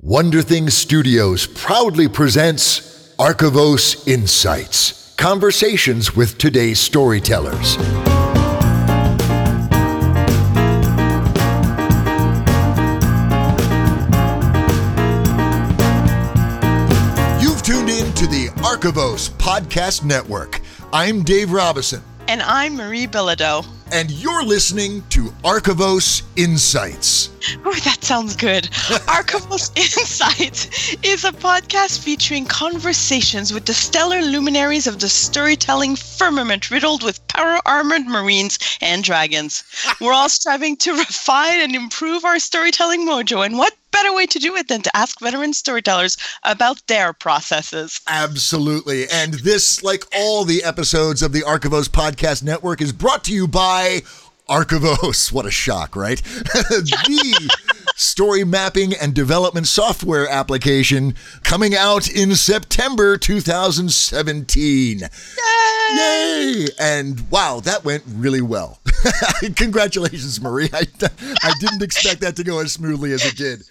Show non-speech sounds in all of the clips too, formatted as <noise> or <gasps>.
Wonder Things Studios proudly presents Archivos Insights Conversations with today's storytellers. You've tuned in to the Archivos Podcast Network. I'm Dave Robison, And I'm Marie Bilodeau. And you're listening to Archivos Insights. Oh, that sounds good. <laughs> Archivos Insights is a podcast featuring conversations with the stellar luminaries of the storytelling firmament riddled with power armored marines and dragons. <laughs> We're all striving to refine and improve our storytelling mojo, and what better way to do it than to ask veteran storytellers about their processes? Absolutely. And this, like all the episodes of the Archivos Podcast Network, is brought to you by Archivos. What a shock, right? <laughs> the story mapping and development software application coming out in September 2017. Yay! And wow, that went really well. <laughs> Congratulations, Marie. I, I didn't expect that to go as smoothly as it did.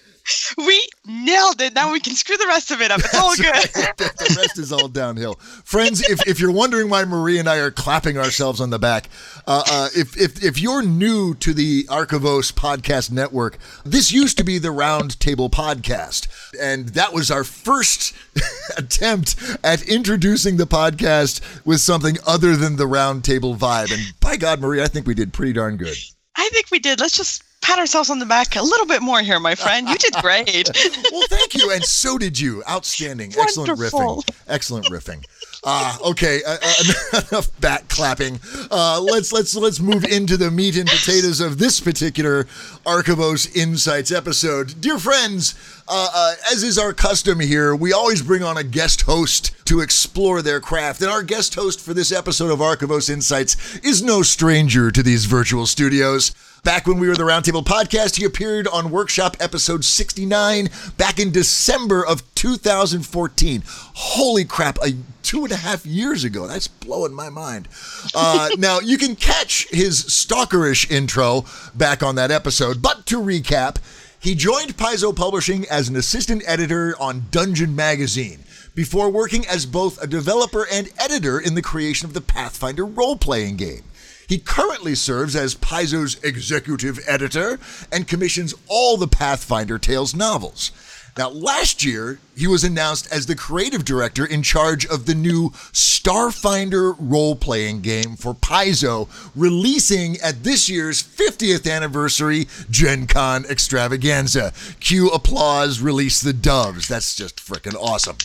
We nailed it. Now we can screw the rest of it up. It's all good. right. the rest is all downhill. Friends, if, if you're wondering why Marie and I are clapping ourselves on the back, uh, uh, if, if, if you're new to the Archivos Podcast Network, this used to be the Round Table Podcast. And that was our first <laughs> attempt at introducing the podcast with something other than the Round Table vibe. And by God, Marie, I think we did pretty darn good. I think we did. Let's just pat ourselves on the back a little bit more here, my friend. You did great. <laughs> Well, thank you, and so did you. Outstanding, excellent Wonderful. riffing, excellent riffing. Ah, okay. Uh, uh, <laughs> enough back clapping. Uh, let's let's let's move into the meat and potatoes of this particular Archivos Insights episode. Dear friends, uh, uh, as is our custom here, we always bring on a guest host to explore their craft, and our guest host for this episode of Archivos Insights is no stranger to these virtual studios. Back when we were the Roundtable Podcast, he appeared on Workshop episode 69 back in December of 2014. Holy crap, a two and a half years ago. That's blowing my mind. Uh, <laughs> now, you can catch his stalkerish intro back on that episode, but to recap, he joined Paizo Publishing as an assistant editor on Dungeon Magazine before working as both a developer and editor in the creation of the Pathfinder role playing game. He currently serves as Paizo's executive editor and commissions all the Pathfinder Tales novels. Now, last year, he was announced as the creative director in charge of the new Starfinder role playing game for Paizo, releasing at this year's 50th anniversary Gen Con extravaganza. Cue applause, release the doves. That's just freaking awesome.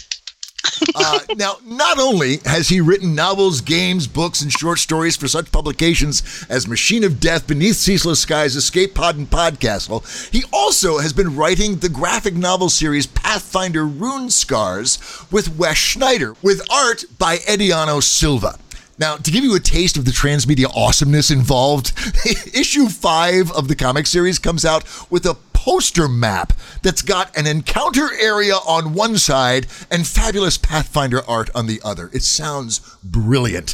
Uh, now, not only has he written novels, games, books, and short stories for such publications as Machine of Death, Beneath Ceaseless Skies, Escape Pod, and Podcastle, he also has been writing the graphic novel series Pathfinder Rune Scars with Wes Schneider, with art by Ediano Silva. Now, to give you a taste of the transmedia awesomeness involved, <laughs> issue five of the comic series comes out with a poster map that's got an encounter area on one side and fabulous Pathfinder art on the other. It sounds brilliant.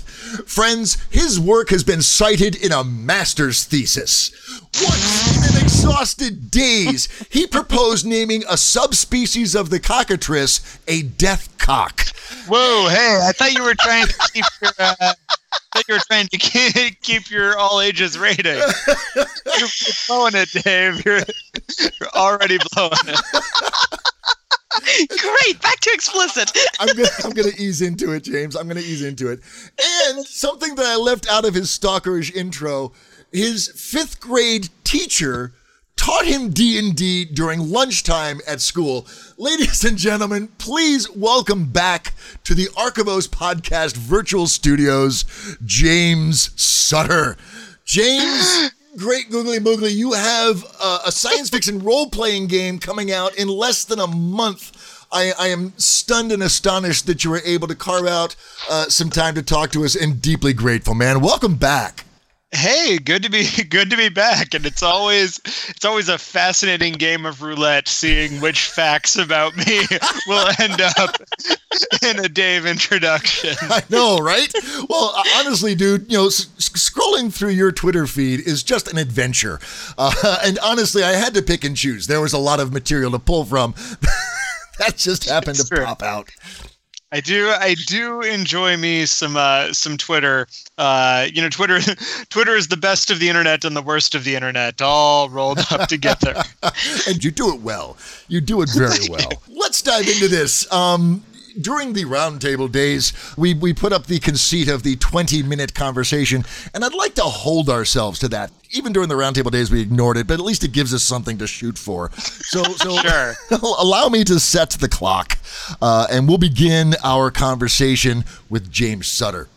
Friends, his work has been cited in a master's thesis. Once, in an exhausted daze, he proposed naming a subspecies of the cockatrice a death cock. Whoa, hey, I thought you were trying to keep your uh, you were trying to keep, <laughs> keep your all ages rating. You're, <laughs> you're blowing it, Dave. You're, you're already blowing it. Great. Back to explicit. I'm gonna, I'm gonna ease into it, James. I'm gonna ease into it. And something that I left out of his stalkerish intro, his fifth grade teacher taught him D&D during lunchtime at school. Ladies and gentlemen, please welcome back to the Archivos Podcast Virtual Studios, James Sutter. James, <gasps> great googly moogly, you have uh, a science fiction <laughs> role-playing game coming out in less than a month. I, I am stunned and astonished that you were able to carve out uh, some time to talk to us and deeply grateful, man. Welcome back. Hey, good to be <laughs> good to be back, and it's always it's always a fascinating game of roulette, seeing which facts about me <laughs> will end up <laughs> in a Dave introduction. I know, right? Well, uh, honestly, dude, you know, s- s- scrolling through your Twitter feed is just an adventure. Uh, and honestly, I had to pick and choose. There was a lot of material to pull from. that just happened It's to true. pop out. I do I do enjoy me some uh, some Twitter. Uh, you know, Twitter <laughs> Twitter is the best of the internet and the worst of the internet, all rolled up <laughs> together. and you do it well. You do it very <laughs> well. Let's dive into this. Um, during the roundtable days, we, we put up the conceit of the 20 minute conversation, and I'd like to hold ourselves to that. Even during the roundtable days, we ignored it, but at least it gives us something to shoot for. So, <laughs> so Sure. <laughs> allow me to set the clock, uh, and we'll begin our conversation with James Sutter.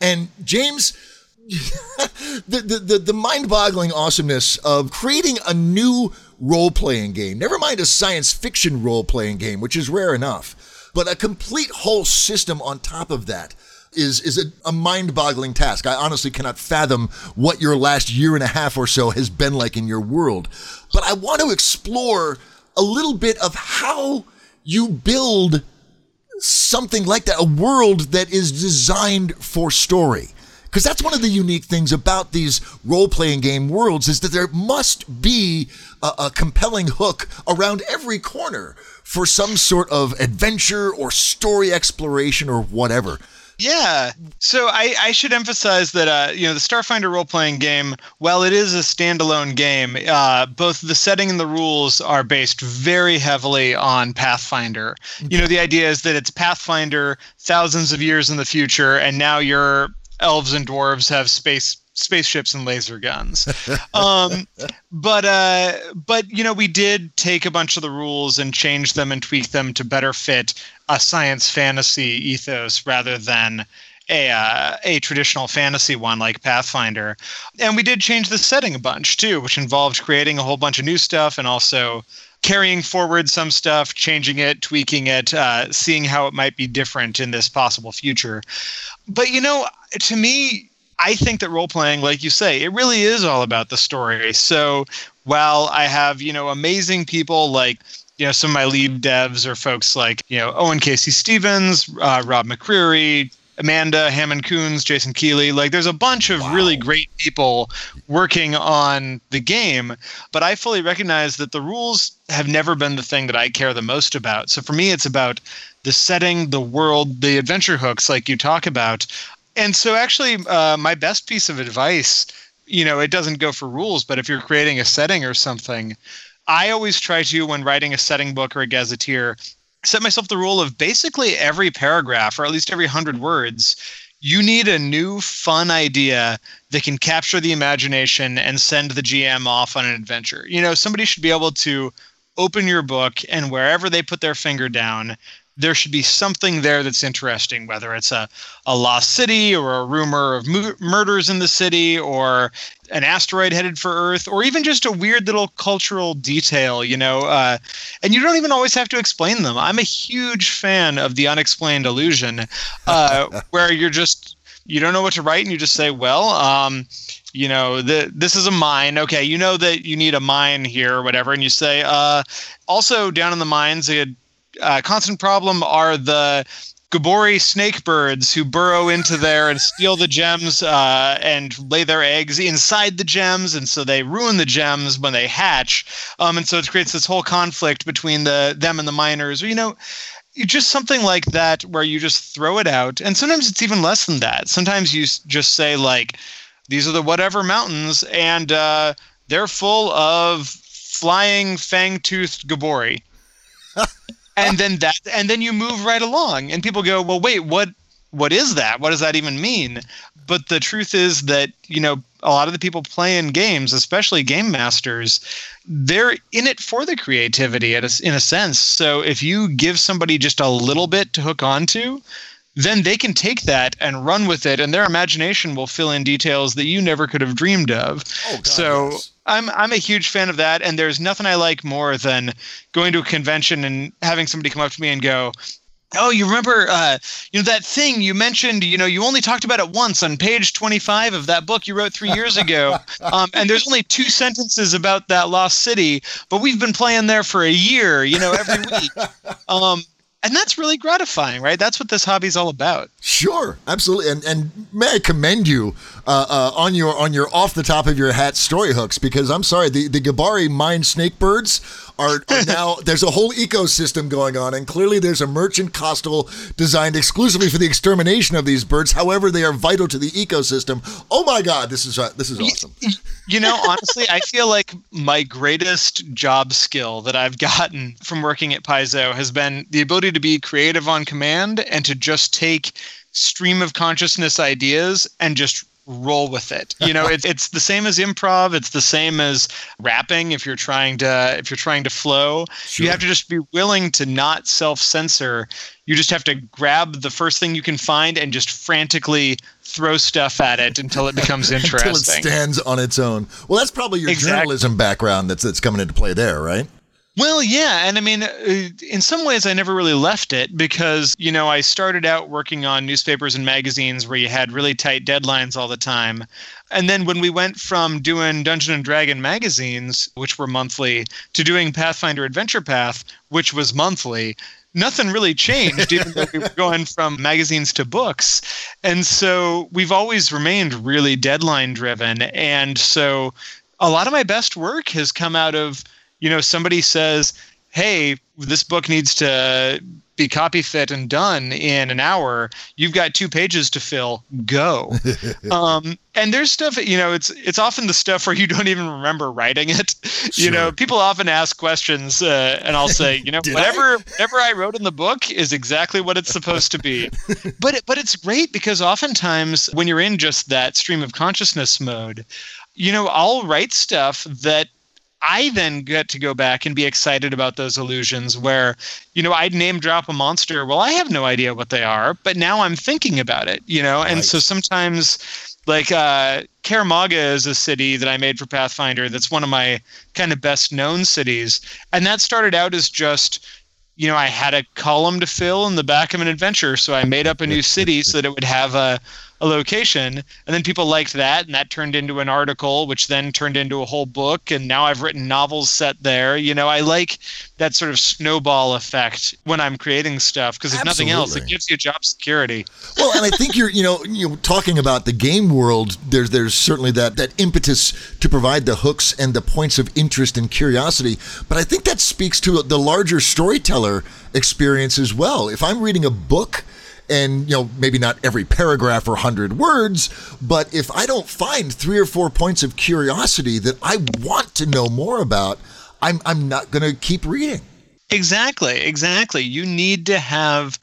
And James, <laughs> the, the, the, the mind-boggling awesomeness of creating a new role-playing game never mind a science fiction role-playing game which is rare enough but a complete whole system on top of that is is a, a mind-boggling task i honestly cannot fathom what your last year and a half or so has been like in your world but i want to explore a little bit of how you build something like that, a world that is designed for story. Because that's one of the unique things about these role playing game worlds is that there must be a, a compelling hook around every corner for some sort of adventure or story exploration or whatever. Yeah. So I, I should emphasize that uh, you know the Starfinder role playing game, while it is a standalone game, uh, both the setting and the rules are based very heavily on Pathfinder. You know, the idea is that it's Pathfinder thousands of years in the future, and now your elves and dwarves have space spaceships and laser guns. <laughs> um, but uh, but you know, we did take a bunch of the rules and change them and tweak them to better fit a science fantasy ethos rather than a uh, a traditional fantasy one like Pathfinder. And we did change the setting a bunch too, which involved creating a whole bunch of new stuff and also carrying forward some stuff, changing it, tweaking it, uh, seeing how it might be different in this possible future. But you know, to me, I think that role playing, like you say, it really is all about the story. So while I have, you know, amazing people like, you know, some of my lead devs are folks like, you know, Owen K.C. Stephens, uh, Rob McCreary, Amanda Hamon Kunz, Jason Keeley. Like, there's a bunch of really great people working on the game, but I fully recognize that the rules have never been the thing that I care the most about. So for me, it's about the setting, the world, the adventure hooks, like you talk about. And so, actually, uh, my best piece of advice, you know, it doesn't go for rules, but if you're creating a setting or something, I always try to, when writing a setting book or a gazetteer, set myself the rule of basically every paragraph, or at least every hundred words, you need a new fun idea that can capture the imagination and send the GM off on an adventure. You know, somebody should be able to open your book and wherever they put their finger down, there should be something there that's interesting, whether it's a, a lost city or a rumor of mu- murders in the city or an asteroid headed for Earth or even just a weird little cultural detail, you know. Uh, and you don't even always have to explain them. I'm a huge fan of the unexplained illusion, uh, <laughs> where you're just, you don't know what to write and you just say, well, um, you know, the, this is a mine. Okay, you know that you need a mine here or whatever. And you say, uh, also down in the mines, a uh, constant problem are the Gabori snake birds who burrow into there and steal the gems uh, and lay their eggs inside the gems, and so they ruin the gems when they hatch. Um, and so it creates this whole conflict between the them and the miners. Or you know, just something like that where you just throw it out, and sometimes it's even less than that. Sometimes you just say like, "These are the whatever mountains, and uh, they're full of flying fang-toothed Gabori." <laughs> and then that and then you move right along and people go well wait what what is that? What does that even mean? But the truth is that you know a lot of the people playing games especially game masters they're in it for the creativity at a, in a sense. So if you give somebody just a little bit to hook onto then they can take that and run with it and their imagination will fill in details that you never could have dreamed of. Oh, God, so yes. I'm I'm a huge fan of that, and there's nothing I like more than going to a convention and having somebody come up to me and go, "Oh, you remember, uh, you know that thing you mentioned? You know, you only talked about it once on page 25 of that book you wrote three years ago, <laughs> um, and there's only two sentences about that lost city, but we've been playing there for a year. You know, every week." <laughs> Um, and that's really gratifying, right? That's what this hobby's all about. Sure, absolutely, and and may I commend you uh, uh, on your on your off the top of your hat story hooks because I'm sorry the the Gabari mine snake birds are, are <laughs> now there's a whole ecosystem going on, and clearly there's a merchant costal designed exclusively for the extermination of these birds. However, they are vital to the ecosystem. Oh my God, this is uh, this is awesome. You know, honestly, I feel like my greatest job skill that I've gotten from working at Paizo has been the ability to be creative on command and to just take stream of consciousness ideas and just roll with it. You know, it's it's the same as improv. It's the same as rapping. If you're trying to if you're trying to flow, sure. you have to just be willing to not self censor. You just have to grab the first thing you can find and just frantically throw stuff at it until it becomes interesting. <laughs> until it stands on its own. Well, that's probably your exactly. journalism background that's that's coming into play there, right? Well, yeah. And I mean, uh, in some ways, I never really left it because, you know, I started out working on newspapers and magazines where you had really tight deadlines all the time. And then when we went from doing Dungeon and Dragon magazines, which were monthly, to doing Pathfinder Adventure Path, which was monthly, nothing really changed, even though we were going from magazines to books. And so we've always remained really deadline driven. And so a lot of my best work has come out of you know somebody says hey this book needs to be copy fit and done in an hour. You've got two pages to fill. Go. <laughs> Um, and there's stuff you know it's it's often the stuff where you don't even remember writing it. Sure. <laughs> you know people often ask questions uh, and i'll say you know <laughs> whatever I? whatever i wrote in the book is exactly what it's supposed to be. But but it's great because oftentimes when you're in just that stream of consciousness mode you know i'll write stuff that I then get to go back and be excited about those illusions where, you know, I'd name drop a monster. Well, I have no idea what they are, but now I'm thinking about it, you know? And right. so sometimes, like, uh, Kaer Maga is a city that I made for Pathfinder that's one of my kind of best known cities. And that started out as just, you know, I had a column to fill in the back of an adventure. So I made up a new <laughs> city so that it would have a, a location and then people liked that and that turned into an article which then turned into a whole book and now i've written novels set there. You know i like that sort of snowball effect when i'm creating stuff because if Absolutely. nothing else it gives you job security. Well and i think you're you know you know talking about the game world there's there's certainly that that impetus to provide the hooks and the points of interest and curiosity but i think that speaks to the larger storyteller experience as well. If i'm reading a book and you know maybe not every paragraph or 100 words but if i don't find three or four points of curiosity that i want to know more about i'm i'm not going to keep reading exactly exactly you need to have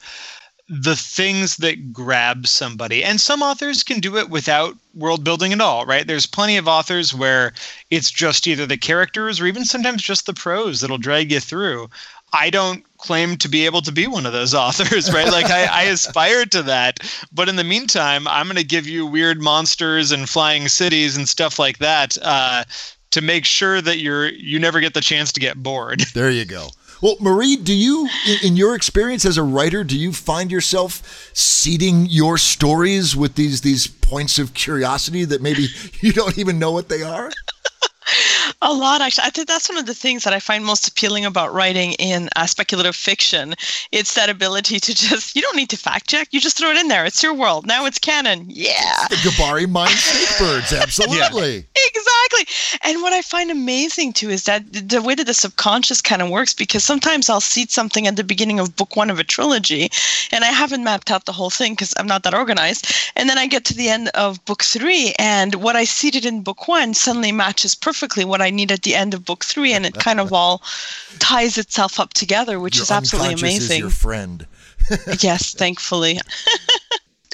the things that grab somebody. And some authors can do it without world building at all, right? There's plenty of authors where it's just either the characters or even sometimes just the prose that'll drag you through. I don't claim to be able to be one of those <laughs> authors, right? Like I, I aspire to that. But in the meantime, I'm going to give you weird monsters and flying cities and stuff like that uh, to make sure that you're you never get the chance to get bored. <laughs> There you go. Well, Marie, do you, in your experience as a writer, do you find yourself seeding your stories with these these points of curiosity that maybe <laughs> you don't even know what they are? <laughs> a lot actually. I think that's one of the things that i find most appealing about writing in uh, speculative fiction. It's that ability to just you don't need to fact check. You just throw it in there. It's your world. Now it's canon. Yeah. The gabari mind <laughs> birds. Absolutely. Yeah. exactly. And what i find amazing too is that the way that the subconscious kind of works because sometimes i'll seed something at the beginning of book one of a trilogy and i haven't mapped out the whole thing because i'm not that organized and then i get to the end of book three and what i seeded in book one suddenly matches perfectly what i need at the end of book three, and it kind of all ties itself up together, which your is absolutely amazing. Is your friend. <laughs> yes, thankfully. <laughs>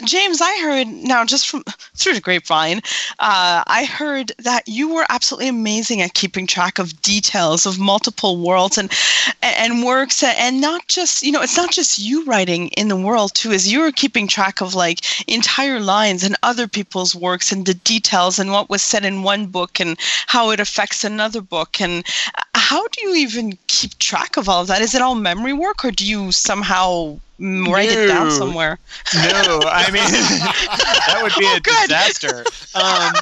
James, I heard now just from <laughs> through the grapevine, uh, I heard that you were absolutely amazing at keeping track of details of multiple worlds and and works, and not just you know it's not just you writing in the world too, as you were keeping track of like entire lines and other people's works and the details and what was said in one book and how it affects another book and how do you even keep track of all of that? Is it all memory work, or do you somehow write no. it down somewhere. no, I <laughs> mean that would be oh, a good. disaster. Um,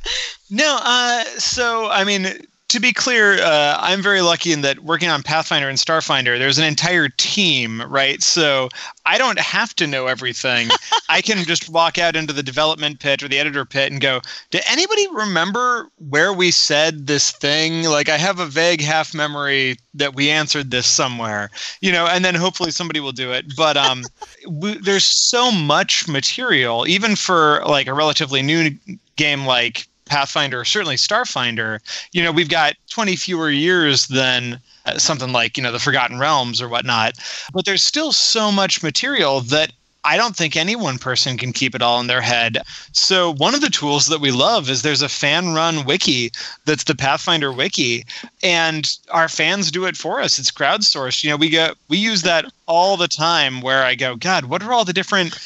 <laughs> no, uh, so I mean to be clear, uh, I'm very lucky in that working on Pathfinder and Starfinder, there's an entire team, right? So I don't have to know everything. <laughs> I can just walk out into the development pit or the editor pit and go, "Did anybody remember where we said this thing? Like I have a vague half memory that we answered this somewhere, you know." And then hopefully somebody will do it. But um, <laughs> we, there's so much material, even for like a relatively new game like Pathfinder or certainly Starfinder, you know, we've got 20 fewer years than uh, something like, you know, the Forgotten Realms or whatnot. But there's still so much material that I don't think any one person can keep it all in their head. So one of the tools that we love is there's a fan run wiki that's the Pathfinder wiki and our fans do it for us. It's crowdsourced. You know, we get we use that all the time where I go, God, what are all the different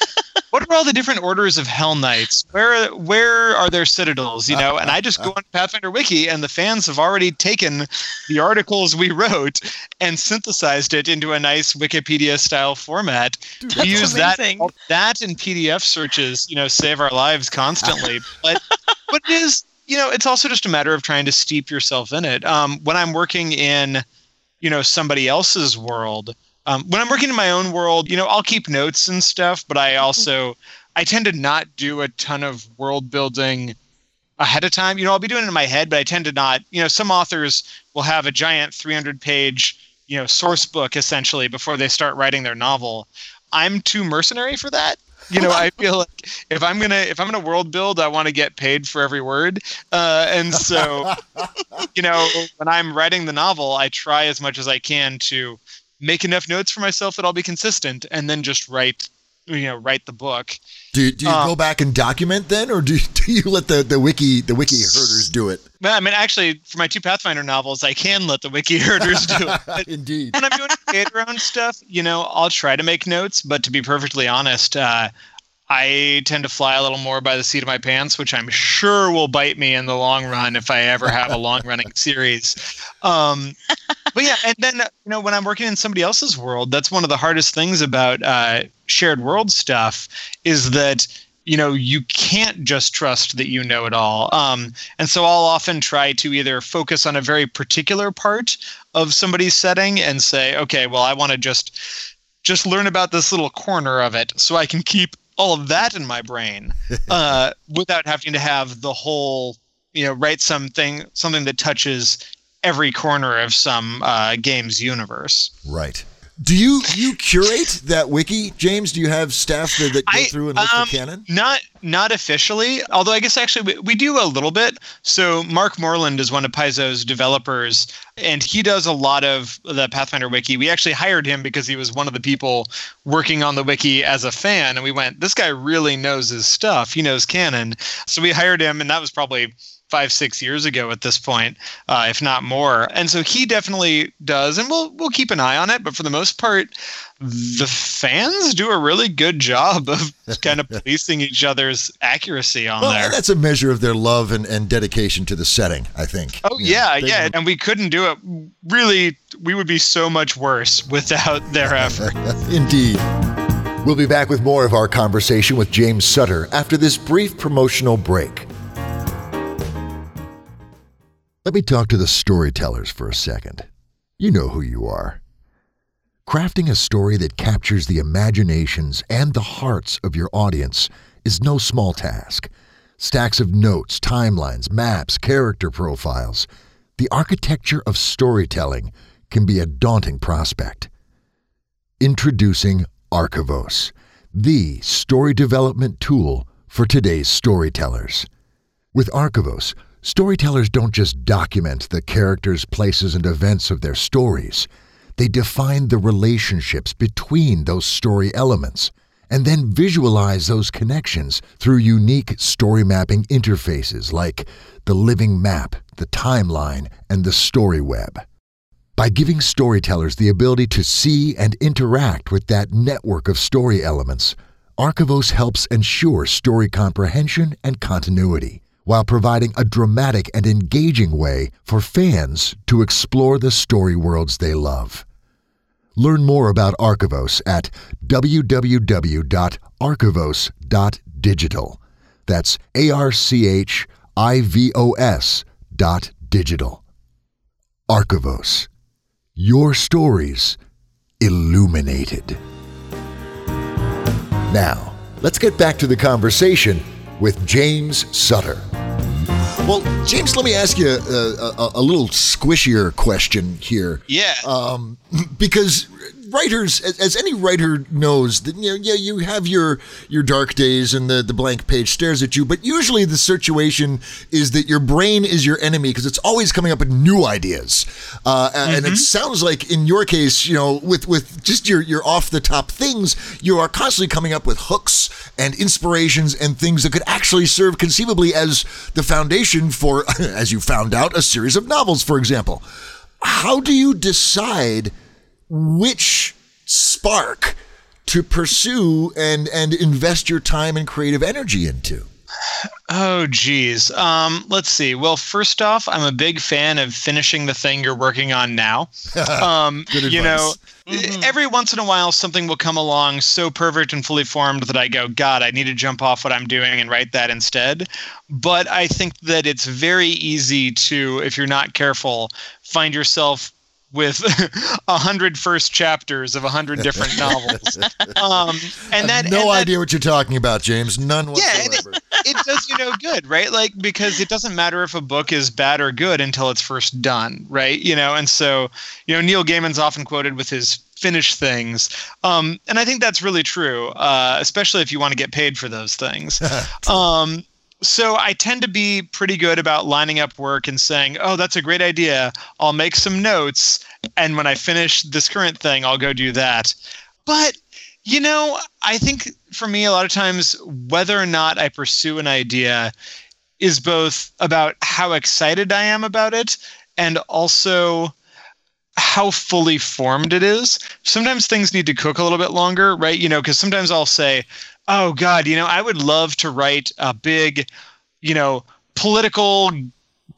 what are all the different orders of Hell Knights? Where where are their citadels? You know, and I just go on Pathfinder Wiki, and the fans have already taken the articles we wrote and synthesized it into a nice Wikipedia style format. Dude, we use that that and PDF searches, you know, save our lives constantly. but but it is, you know, it's also just a matter of trying to steep yourself in it. Um, when I'm working in, you know, somebody else's world um, when I'm working in my own world, you know, I'll keep notes and stuff, but I also I tend to not do a ton of world building ahead of time. You know, I'll be doing it in my head, but I tend to not. You know, some authors will have a giant 300 page you know source book essentially before they start writing their novel. I'm too mercenary for that. You know, I <laughs> feel like if I'm gonna if I'm gonna world build, I want to get paid for every word, uh, and so <laughs> you know when I'm writing the novel, I try as much as I can to make enough notes for myself that I'll be consistent, and then just write, you know, write the book. Do, do you Um, go back and document then, or do, <laughs> do you let the, the wiki the wiki herders do it? Well, I mean, actually, for my two Pathfinder novels, I can let the wiki <laughs> herders do it. But <laughs> Indeed. when I'm doing creator own stuff, you know, I'll try to make notes, but to be perfectly honest, uh, I tend to fly a little more by the seat of my pants, which I'm sure will bite me in the long run if I ever have a long running series. Um, but yeah, and then you know when I'm working in somebody else's world, that's one of the hardest things about uh, shared world stuff is that you know you can't just trust that you know it all. Um, and so I'll often try to either focus on a very particular part of somebody's setting and say, okay, well I want to just just learn about this little corner of it so I can keep all of that in my brain <laughs> uh, without having to have the whole, you know, write something something that touches every corner of some uh, game's universe. Right. Do you you curate that wiki, James? Do you have staff that, that go I- through and look um, for canon? Not not officially, although I guess actually we, we do a little bit. So Mark Moreland is one of Paizo's developers, and he does a lot of the Pathfinder wiki. We actually hired him because he was one of the people working on the wiki as a fan, and we went, this guy really knows his stuff. He knows canon, so we hired him, and that was probably five six years ago at this point uh, if not more and so he definitely does and we'll we'll keep an eye on it but for the most part the fans do a really good job of <laughs> kind of policing each other's accuracy on Well, there that's a measure of their love and, and dedication to the setting, I think. Oh You yeah, they yeah, and we couldn't do it. Really, we would be so much worse without their effort. <laughs> Indeed. We'll be back with more of our conversation with James Sutter after this brief promotional break. Let me talk to the storytellers for a second. You know who you are. Crafting a story that captures the imaginations and the hearts of your audience is no small task. Stacks of notes, timelines, maps, character profiles. The architecture of storytelling can be a daunting prospect. Introducing Archivos, the story development tool for today's storytellers. With Archivos, storytellers don't just document the characters, places, and events of their stories. They define the relationships between those story elements and then visualize those connections through unique story mapping interfaces like the living map, the timeline, and the story web. By giving storytellers the ability to see and interact with that network of story elements, Archivos helps ensure story comprehension and continuity while providing a dramatic and engaging way for fans to explore the story worlds they love. Learn more about Archivos at www.archivos.digital. That's A R C H I V O S dot digital. Archivos. Your stories illuminated. Now, let's get back to the conversation with James Sutter. Well, James, let me ask you a, a, a little squishier question here. Yeah. Um, because writers, as any writer knows, that you know, yeah, you have your your dark days and the the blank page stares at you, but usually the situation is that your brain is your enemy because it's always coming up with new ideas. Uh, mm-hmm. And it sounds like in your case, you know, with with just your your off the top things, you are constantly coming up with hooks and inspirations and things that could actually serve conceivably as the foundation for, <laughs> as you found out, a series of novels, for example. How do you decide? which spark to pursue and and invest your time and creative energy into? Oh, geez. Um, let's see. Well, first off, I'm a big fan of finishing the thing you're working on now. <laughs> Um, you know, mm-hmm. every once in a while, something will come along so perfect and fully formed that I go, God, I need to jump off what I'm doing and write that instead. But I think that it's very easy to, if you're not careful, find yourself with <laughs> a hundred first chapters of a hundred different novels. <laughs> Um, and that no and idea that, what you're talking about, James. None whatsoever. Yeah, <laughs> it, it, does you no good, right? Like because it doesn't matter if a book is bad or good until it's first done, right? You know, and so you know Neil Gaiman's often quoted with his finish things, um, and I think that's really true, uh, especially if you want to get paid for those things. um, so I tend to be pretty good about lining up work and saying, "Oh, that's a great idea. I'll make some notes, and when I finish this current thing, I'll go do that." But you know, I think for me, a lot of times, whether or not I pursue an idea is both about how excited I am about it and also how fully formed it is. Sometimes things need to cook a little bit longer, right? You know, because sometimes I'll say, oh god you know i would love to write a big you know political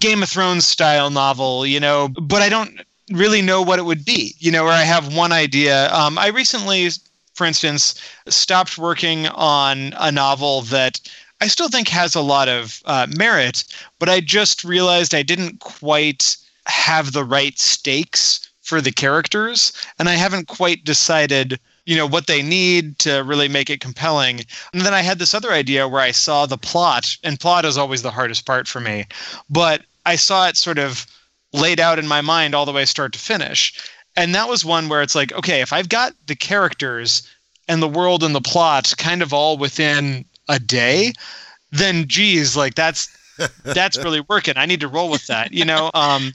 game of thrones style novel you know but i don't really know what it would be you know where i have one idea. Um, i recently for instance stopped working on a novel that i still think has a lot of uh, merit but i just realized i didn't quite have the right stakes for the characters and i haven't quite decided you know what they need to really make it compelling. And then i had this other idea where i saw the plot and plot is always the hardest part for me but i saw it sort of laid out in my mind all the way start to finish. And that was one where it's like okay if i've got the characters and the world and the plot kind of all within a day then geez like that's <laughs> that's really working. I need to roll with that you know um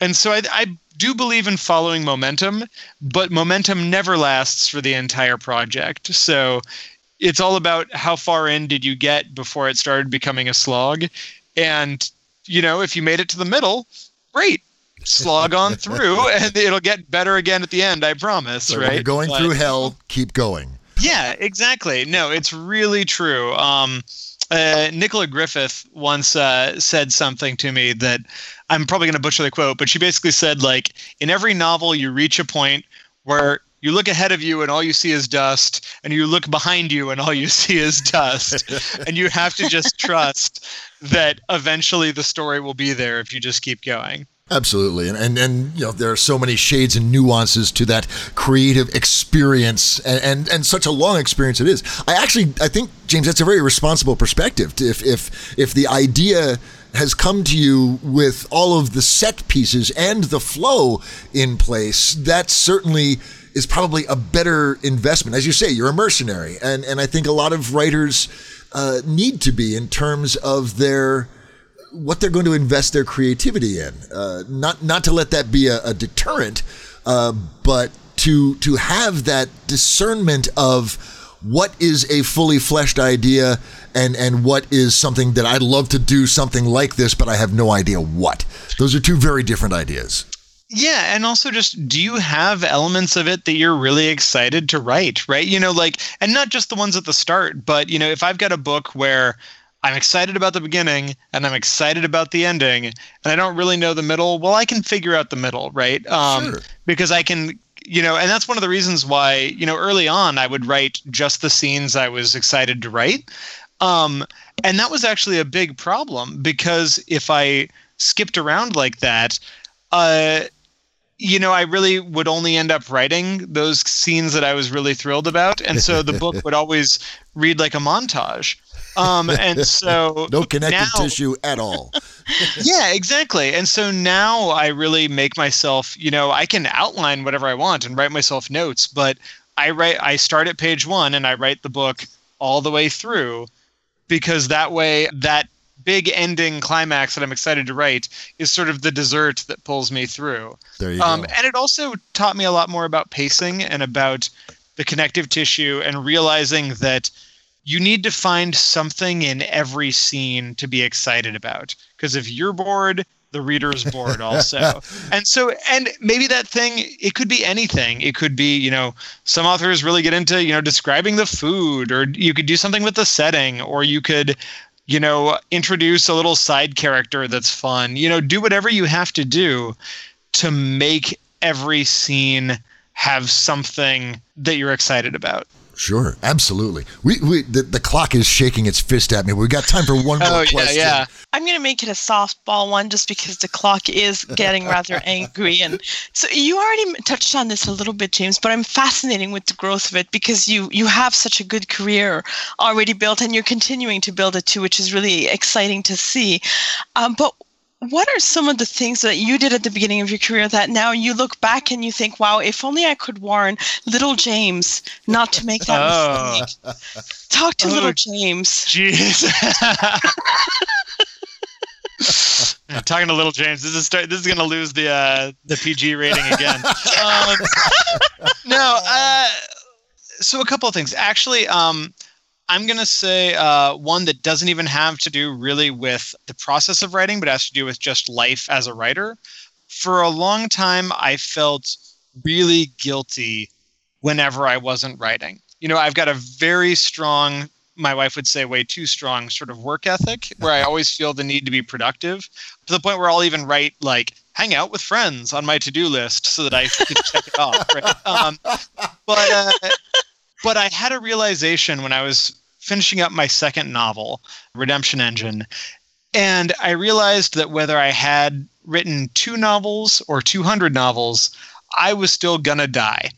and so I, I do believe in following momentum, but momentum never lasts for the entire project. So it's all about how far in did you get before it started becoming a slog. And, you know, if you made it to the middle, great. Slog on through <laughs> and it'll get better again at the end, I promise, so right? You're going but, through hell, keep going. Yeah, exactly. No, it's really true. Um, uh, Nicola Griffith once uh, said something to me that I'm probably going to butcher the quote, but she basically said like in every novel you reach a point where you look ahead of you and all you see is dust and you look behind you and all you <laughs> see is dust <laughs> and you have to just trust that eventually the story will be there if you just keep going Absolutely, and, and and you know there are so many shades and nuances to that creative experience, and, and and such a long experience it is. I actually I think James that's a very responsible perspective. If if if the idea has come to you with all of the set pieces and the flow in place, that certainly is probably a better investment. As you say, you're a mercenary, and and I think a lot of writers uh, need to be in terms of their what they're going to invest their creativity in. Uh, not not to let that be a, a deterrent, uh, but to to have that discernment of what is a fully fleshed idea and and what is something that I'd love to do something like this, but I have no idea what. Those are two very different ideas. Yeah, and also just do you have elements of it that you're really excited to write, right? You know, like and not just the ones at the start, but you know, if I've got a book where I'm excited about the beginning and I'm excited about the ending and I don't really know the middle, well I can figure out the middle, right? Um, sure. because I can you know, and that's one of the reasons why, you know, early on I would write just the scenes I was excited to write. Um, and that was actually a big problem because if I skipped around like that, uh, you know, I really would only end up writing those scenes that I was really thrilled about, and so the book <laughs> would always read like a montage. Um, and <laughs> so no connective now, tissue at all. <laughs> yeah, exactly. And so now I really make myself, you know, I can outline whatever I want and write myself notes, but I write, I start at page one and I write the book all the way through because that way that big ending climax that I'm excited to write is sort of the dessert that pulls me through. There you um, go. And it also taught me a lot more about pacing and about the connective tissue and realizing that you need to find something in every scene to be excited about. Because if you're bored, the reader's bored also. <laughs> and so, and maybe that thing, it could be anything. It could be, you know, some authors really get into, you know, describing the food, or you could do something with the setting, or you could you know, introduce a little side character that's fun. You know, do whatever you have to do to make every scene have something that you're excited about. Sure, absolutely. We, we the, the clock is shaking its fist at me. We got time for one <laughs> more oh, question. Yeah, yeah. I'm going to make it a softball one just because the clock is getting rather <laughs> angry. And so you already touched on this a little bit, James, but I'm fascinated with the growth of it because you you have such a good career already built and you're continuing to build it too, which is really exciting to see. Um, but what are some of the things that you did at the beginning of your career that now you look back and you think, wow, if only I could warn little James not to make that oh. mistake? Talk to oh, little James. Jeez. <laughs> talking to little James, this is start, this is gonna lose the uh, the PG rating again. <laughs> um, no, uh, so a couple of things. Actually, um, I'm going to say uh, one that doesn't even have to do really with the process of writing, but has to do with just life as a writer. For a long time, I felt really guilty whenever I wasn't writing. You know, I've got a very strong, my wife would say, way too strong sort of work ethic where I always feel the need to be productive to the point where I'll even write like, hang out with friends on my to-do list so that I can check it off. Right? Um, but uh, but I had a realization when I was finishing up my second novel, Redemption Engine, and I realized that whether I had written two novels or 200 novels, I was still gonna die.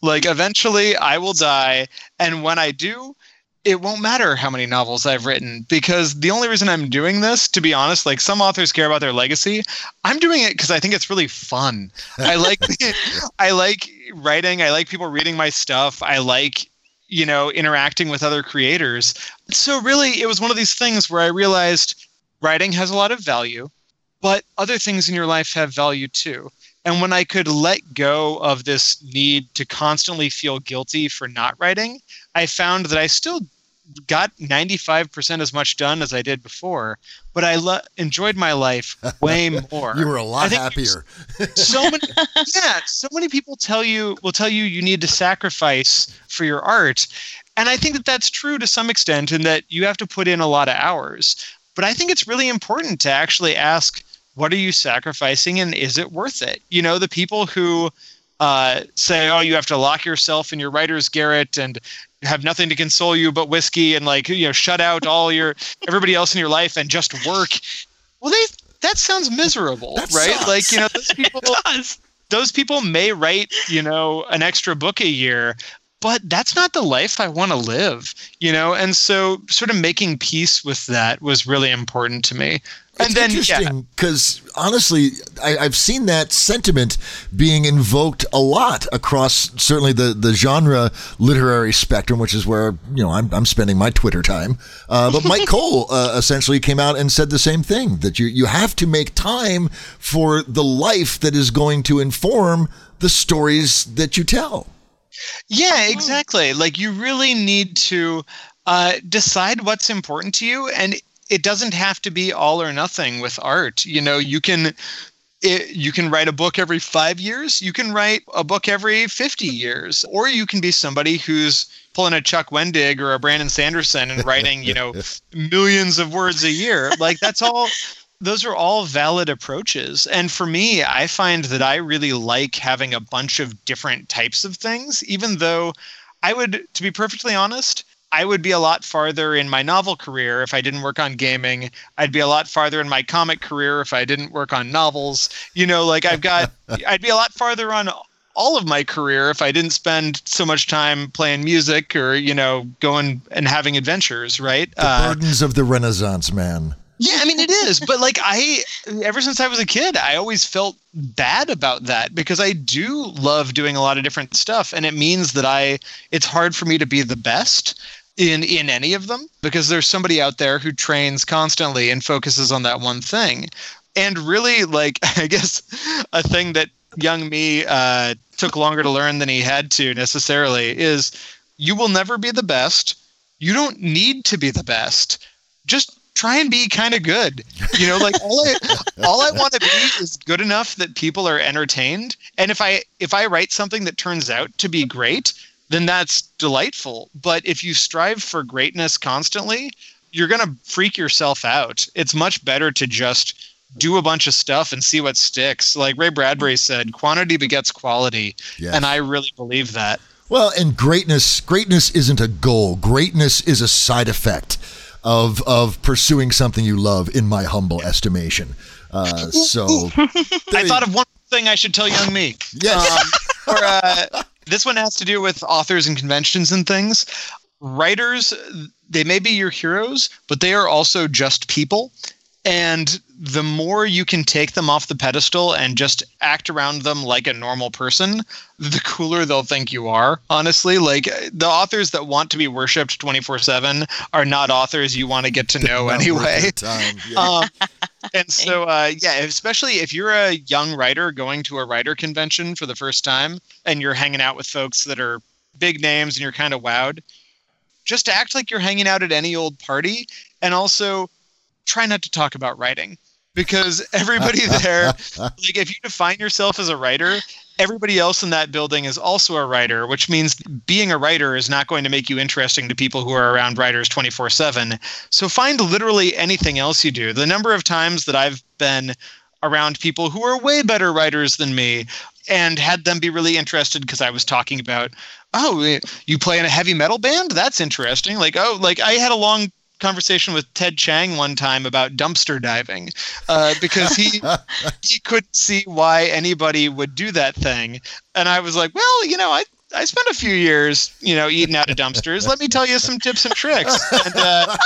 Like, eventually, I will die. And when I do, it won't matter how many novels I've written because the only reason I'm doing this, to be honest, like some authors care about their legacy. I'm doing it because I think it's really fun. I like, <laughs> <laughs> I like writing. I like people reading my stuff. I like you know, interacting with other creators. So really, it was one of these things where I realized writing has a lot of value, but other things in your life have value too. And when I could let go of this need to constantly feel guilty for not writing, I found that I still got 95% as much done as I did before, but I lo- enjoyed my life way <laughs> more. you were a lot happier. so many, <laughs> yeah, so many people tell you will tell you you need to sacrifice for your art, and I think that that's true to some extent, in that you have to put in a lot of hours. But I think it's really important to actually ask, what are you sacrificing, and is it worth it? You know, the people who uh, say, "Oh, you have to lock yourself in your writer's garret and have nothing to console you but whiskey and like you know shut out all your everybody else in your life and just work. Well they that sounds miserable That right? sucks. like you know those <laughs> people those people may write you know an extra book a year but that's not the life I want to live, you know? And so sort of making peace with that was really important to me. And It's then yeah, interesting because honestly, I, I've seen that sentiment being invoked a lot across certainly the, the genre literary spectrum, which is where you know I'm, I'm spending my Twitter time. Uh, but Myke <laughs> Cole uh, essentially came out and said the same thing that you you have to make time for the life that is going to inform the stories that you tell. Yeah, exactly. Like you really need to uh, decide what's important to you, and it doesn't have to be all or nothing with art. You know, you can. It, you can write a book every five years. You can write a book every 50 years. Or you can be somebody who's pulling a Chuck Wendig or a Brandon Sanderson and writing, you know, <laughs> millions of words a year. Like that's all those are all valid approaches. And for me, I find that I really like having a bunch of different types of things, even though I would, to be perfectly honest, I would be a lot farther in my novel career if I didn't work on gaming. I'd be a lot farther in my comic career if I didn't work on novels. You know, like I've got, <laughs> I'd be a lot farther on all of my career if I didn't spend so much time playing music or, you know, going and having adventures, right? The uh, burdens of the Renaissance man. Yeah, I mean it is, but like I ever since I was a kid, I always felt bad about that because I do love doing a lot of different stuff and it means that I it's hard for me to be the best in in any of them because there's somebody out there who trains constantly and focuses on that one thing. And really like <laughs> I guess a thing that young me uh, took longer to learn than he had to necessarily is you will never be the best. You don't need to be the best. Just try and be kind of good. You know, like all I <laughs> all I want to be is good enough that people are entertained. And if I if I write something that turns out to be great, then that's delightful. But if you strive for greatness constantly, you're going to freak yourself out. It's much better to just do a bunch of stuff and see what sticks. Like Ray Bradbury said, quantity begets quality. Yes. And I really believe that. Well, and greatness greatness isn't a goal. Greatness is a side effect of of pursuing something you love in my humble estimation. Uh, so <laughs> I thought of one thing I should tell young me. Yes. Um, or, uh, this one has to do with authors and conventions and things. Writers, they may be your heroes, but they are also just people. And the more you can take them off the pedestal and just act around them like a normal person, the cooler they'll think you are. Honestly, like the authors that want to be worshipped 24 7 are not authors you want to get to know anyway. Yeah. <laughs> Um, and <laughs> so, uh, yeah, especially if you're a young writer going to a writer convention for the first time and you're hanging out with folks that are big names and you're kind of wowed, just act like you're hanging out at any old party. And also, try not to talk about writing because <laughs> everybody there like if you define yourself as a writer everybody else in that building is also a writer which means being a writer is not going to make you interesting to people who are around writers 24/7 so find literally anything else you do. The number of times that I've been around people who are way better writers than me and had them be really interested because I was talking about oh you play in a heavy metal band? That's interesting. Like oh like I had a long conversation with Ted Chiang one time about dumpster diving uh, because he <laughs> he couldn't see why anybody would do that thing, and I was like, well, you know, I. I spent a few years, you know, eating out of dumpsters. Let me tell you some tips and tricks. And, uh,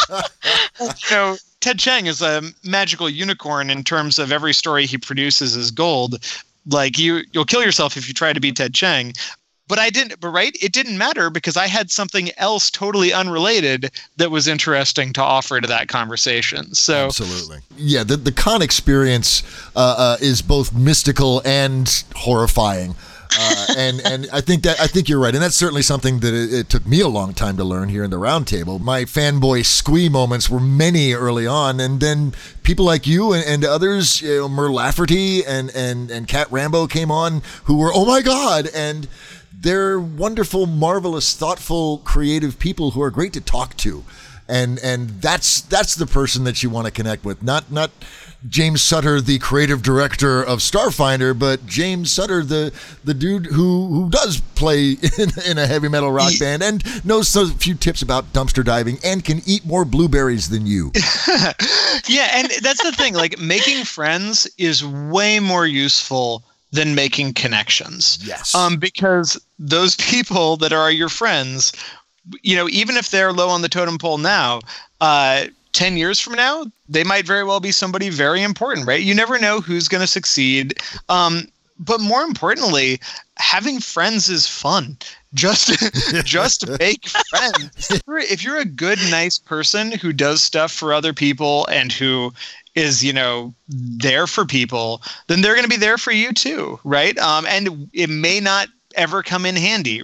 you know, Ted Chiang is a magical unicorn in terms of every story he produces is gold. Like you, you'll kill yourself if you try to be Ted Chiang but I didn't. But right, it didn't matter because I had something else totally unrelated that was interesting to offer to that conversation. So absolutely, yeah. The the con experience uh, uh, is both mystical and horrifying. Uh, <laughs> and and I think that I think you're right, and that's certainly something that it, it, took me a long time to learn here in the roundtable. My fanboy squee moments were many early on, and then people like you and, and others, you know, Mur Lafferty and and and Cat Rambo came on, who were oh my god, and they're wonderful, marvelous, thoughtful, creative people who are great to talk to. And and that's that's the person that you want to connect with. Not not James Sutter, the creative director of Starfinder, but James Sutter, the the dude who who does play <laughs> in, in a heavy metal rock band and knows a few tips about dumpster diving and can eat more blueberries than you. <laughs> yeah, and that's the thing. Like making friends is way more useful than making connections. Yes. Um, because those people that are your friends, you know, even if they're low on the totem pole now, uh, 10 years from now, they might very well be somebody very important, right? You never know who's going to succeed. Um, but more importantly, having friends is fun. Just <laughs> just <laughs> make friends. If you're a good, nice person who does stuff for other people and who is you know there for people then they're going to be there for you too right? Um, and it may not ever come in handy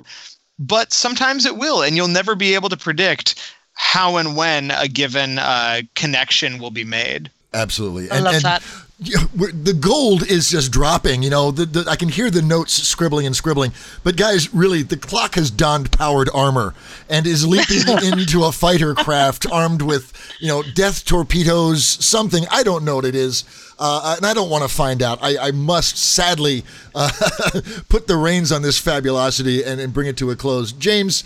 but sometimes it will and you'll never be able to predict how and when a given uh, connection will be made. Absolutely. I and, love and that the gold is just dropping. You know, the, the, I can hear the notes scribbling and scribbling. But guys, really, the clock has donned powered armor and is leaping <laughs> into a fighter craft armed with, you know, death torpedoes, something I don't know what it is, uh, and I don't want to find out. I, I must sadly uh, <laughs> put the reins on this fabulosity and, and bring it to a close. James.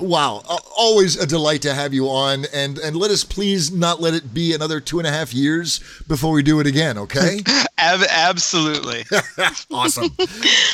Wow, always a delight to have you on, and and let us please not let it be another two and a half years before we do it again. Okay? <laughs> Ab- absolutely. <laughs> awesome,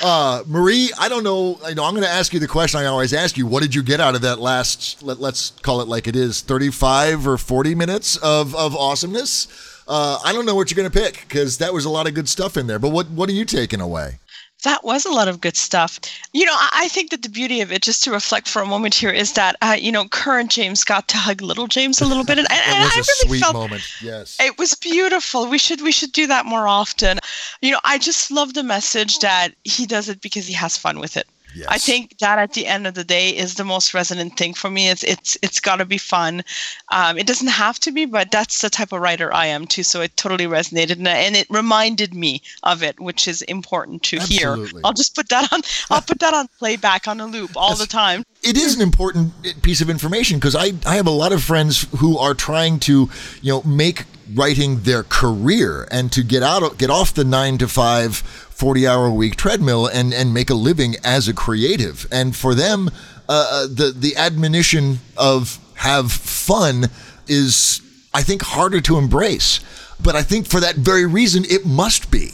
uh, Marie. I don't know. I know I'm going to ask you the question I always ask you. What did you get out of that last? Let, let's call it like it is, 35 or 40 minutes of of awesomeness. Uh, I don't know what you're going to pick because that was a lot of good stuff in there. But what what are you taking away? That was a lot of good stuff. You know, I, think that the beauty of it, just to reflect for a moment here, is that uh, you know, current James got to hug little James a little bit, and, <laughs> and It was I a really sweet felt moment. Yes. it was beautiful. We should we should do that more often. You know, I just love the message that he does it because he has fun with it. Yes. I think that at the end of the day is the most resonant thing for me. It's it's it's got to be fun. Um, it doesn't have to be, but that's the type of writer I am too. So it totally resonated, and, and it reminded me of it, which is important to Absolutely. hear. I'll just put that on. I'll put that on playback on a loop all the time. it is an important piece of information because I, I have a lot of friends who are trying to you know make writing their career and to get out of, get off the 9 to 5 40 hour a week treadmill and and make a living as a creative. And for them uh, uh, the the admonition of have fun is I think harder to embrace. But I think for that very reason it must be.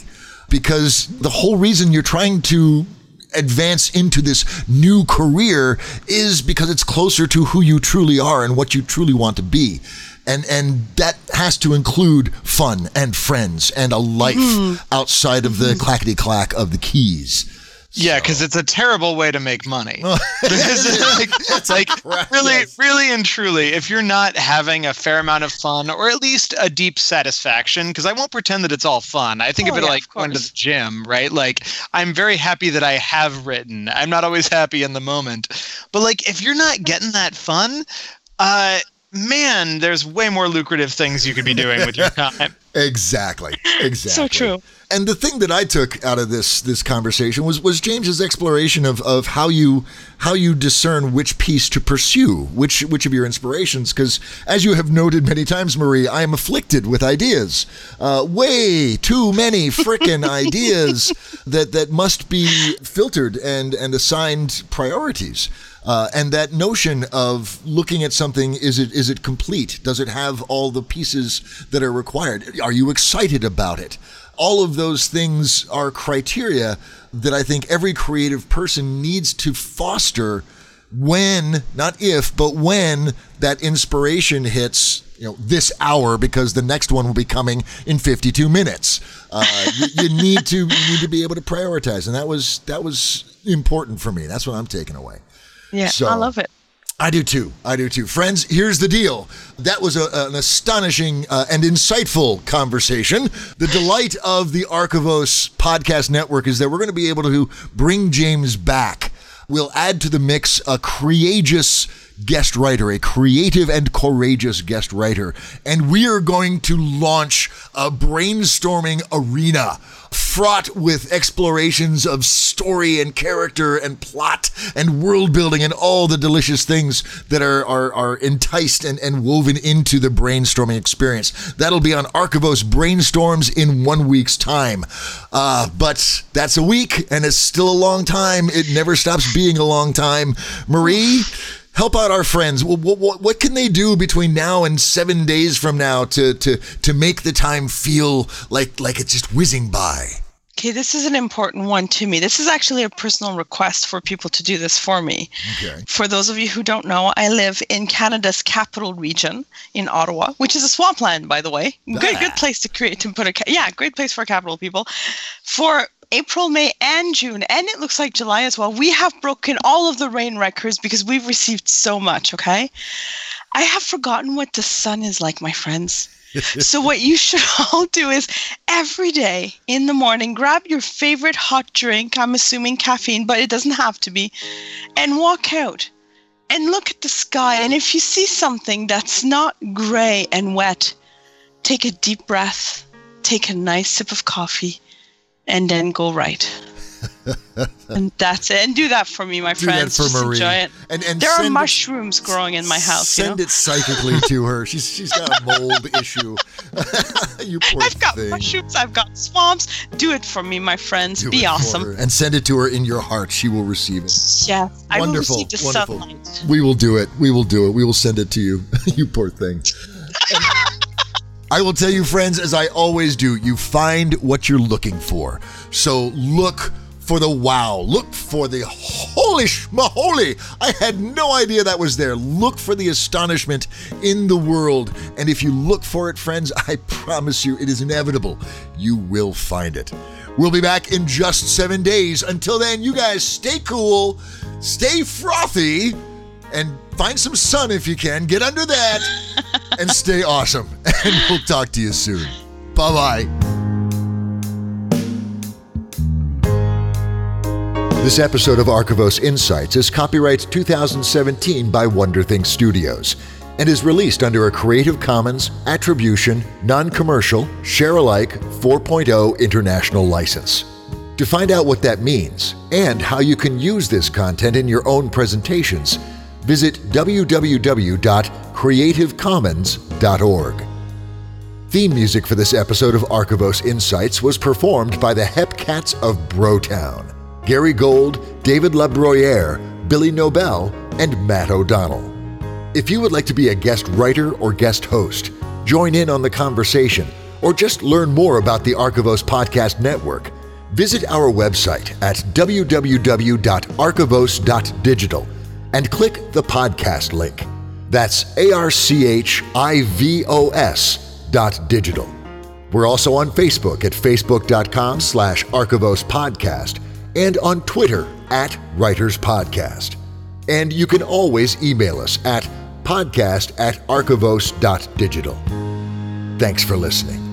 Because the whole reason you're trying to advance into this new career is because it's closer to who you truly are and what you truly want to be. And and that has to include fun and friends and a life outside of the clackety clack of the keys. Yeah, because it's a terrible way to make money. <laughs> It's <laughs> like, <laughs> like really, really and truly, if you're not having a fair amount of fun or at least a deep satisfaction, because I won't pretend that it's all fun. I think Oh, of it yeah, like of going to the gym, right? Like I'm very happy that I have written. I'm not always happy in the moment, but like if you're not getting that fun, uh, man, there's way more lucrative things you could be doing with your <laughs> time. Exactly. Exactly. So true. And the thing that I took out of this this conversation was was James's exploration of, of how you how you discern which piece to pursue, which which of your inspirations. Because as you have noted many times, Marie, I am afflicted with ideas, uh, way too many frickin' <laughs> ideas that that must be filtered and and assigned priorities. Uh, and that notion of looking at something is it is it complete? Does it have all the pieces that are required? Are you excited about it? All of those things are criteria that I think every creative person needs to foster when, not if, but when that inspiration hits, you know, this hour because the next one will be coming in 52 minutes. Uh, you, you need to you need to be able to prioritize, and that was that was important for me. That's what I'm taking away. Yeah, So- I love it. I do too. I do too. Friends, here's the deal. That was a, an astonishing uh, and insightful conversation. The delight of the Archivos podcast network is that we're going to be able to bring James back. We'll add to the mix a courageous guest writer, a creative and courageous guest writer. And we are going to launch a brainstorming arena fraught with explorations of story and character and plot and world building and all the delicious things that are are, are enticed and, and woven into the brainstorming experience. That'll be on Archivos Brainstorms in one week's time. Uh, but that's a week and it's still a long time. It never stops being a long time. Marie, help out our friends. What, what, what can they do between now and seven days from now to, to, to make the time feel like, like it's just whizzing by? Okay, this is an important one to me. This is actually a personal request for people to do this for me. Okay. For those of you who don't know, I live in Canada's capital region in Ottawa, which is a swampland, by the way. Good, good place to create to put a yeah, great place for capital people. For April, May, and June, and it looks like July as well. We have broken all of the rain records because we've received so much. Okay, I have forgotten what the sun is like, my friends. <laughs> so what you should <laughs> all do is every day in the morning grab your favorite hot drink i'm assuming caffeine but it doesn't have to be and walk out and look at the sky and if you see something that's not gray and wet take a deep breath take a nice sip of coffee and then go right <laughs> and that's it. And do that for me, my Do friends. that for Just Marie. enjoy it. And and There are send it- mushrooms growing in my house. You know? Send it psychically to her. She's she's got a mold issue. <laughs> you poor I've got thing. mushrooms. I've got swamps. Do it for me, my friends. Do Be awesome. and send it to her in your heart. She will receive it. Yeah, I will receive the wonderful. sunlight. We will do it. We will do it. We will send it to you. <laughs> you poor thing. And I will tell you, friends, as I always do, you find what you're looking for. So look for the wow. Look for the holy schmaholy. I had no idea that was there. Look for the astonishment in the world. And if you look for it, friends, I promise you it is inevitable. You will find it. We'll be back in just seven days. Until then, you guys stay cool, stay frothy, and find some sun if you can. Get under that <laughs> and stay awesome. <laughs> And we'll talk to you soon. Bye bye. This episode of Archivos Insights is copyright 2017 by Wonder Think Studios and is released under a Creative Commons Attribution, Non Commercial, Share Alike 4.0 International License. To find out what that means and how you can use this content in your own presentations, visit www.creativecommons.org. Theme music for this episode of Archivos Insights was performed by the Hepcats of Brotown Gary Gold, David LaBroyere, Billy Nobel, and Matt O'Donnell. If you would like to be a guest writer or guest host, join in on the conversation, or just learn more about the Archivos Podcast Network, visit our website at www.archivos.digital and click the podcast link. That's A R C H I V O S dot digital. We're also on Facebook at facebook.com slash archivos podcast and on Twitter at Writers Podcast. And you can always email us at podcast at archivos.digital. Thanks for listening.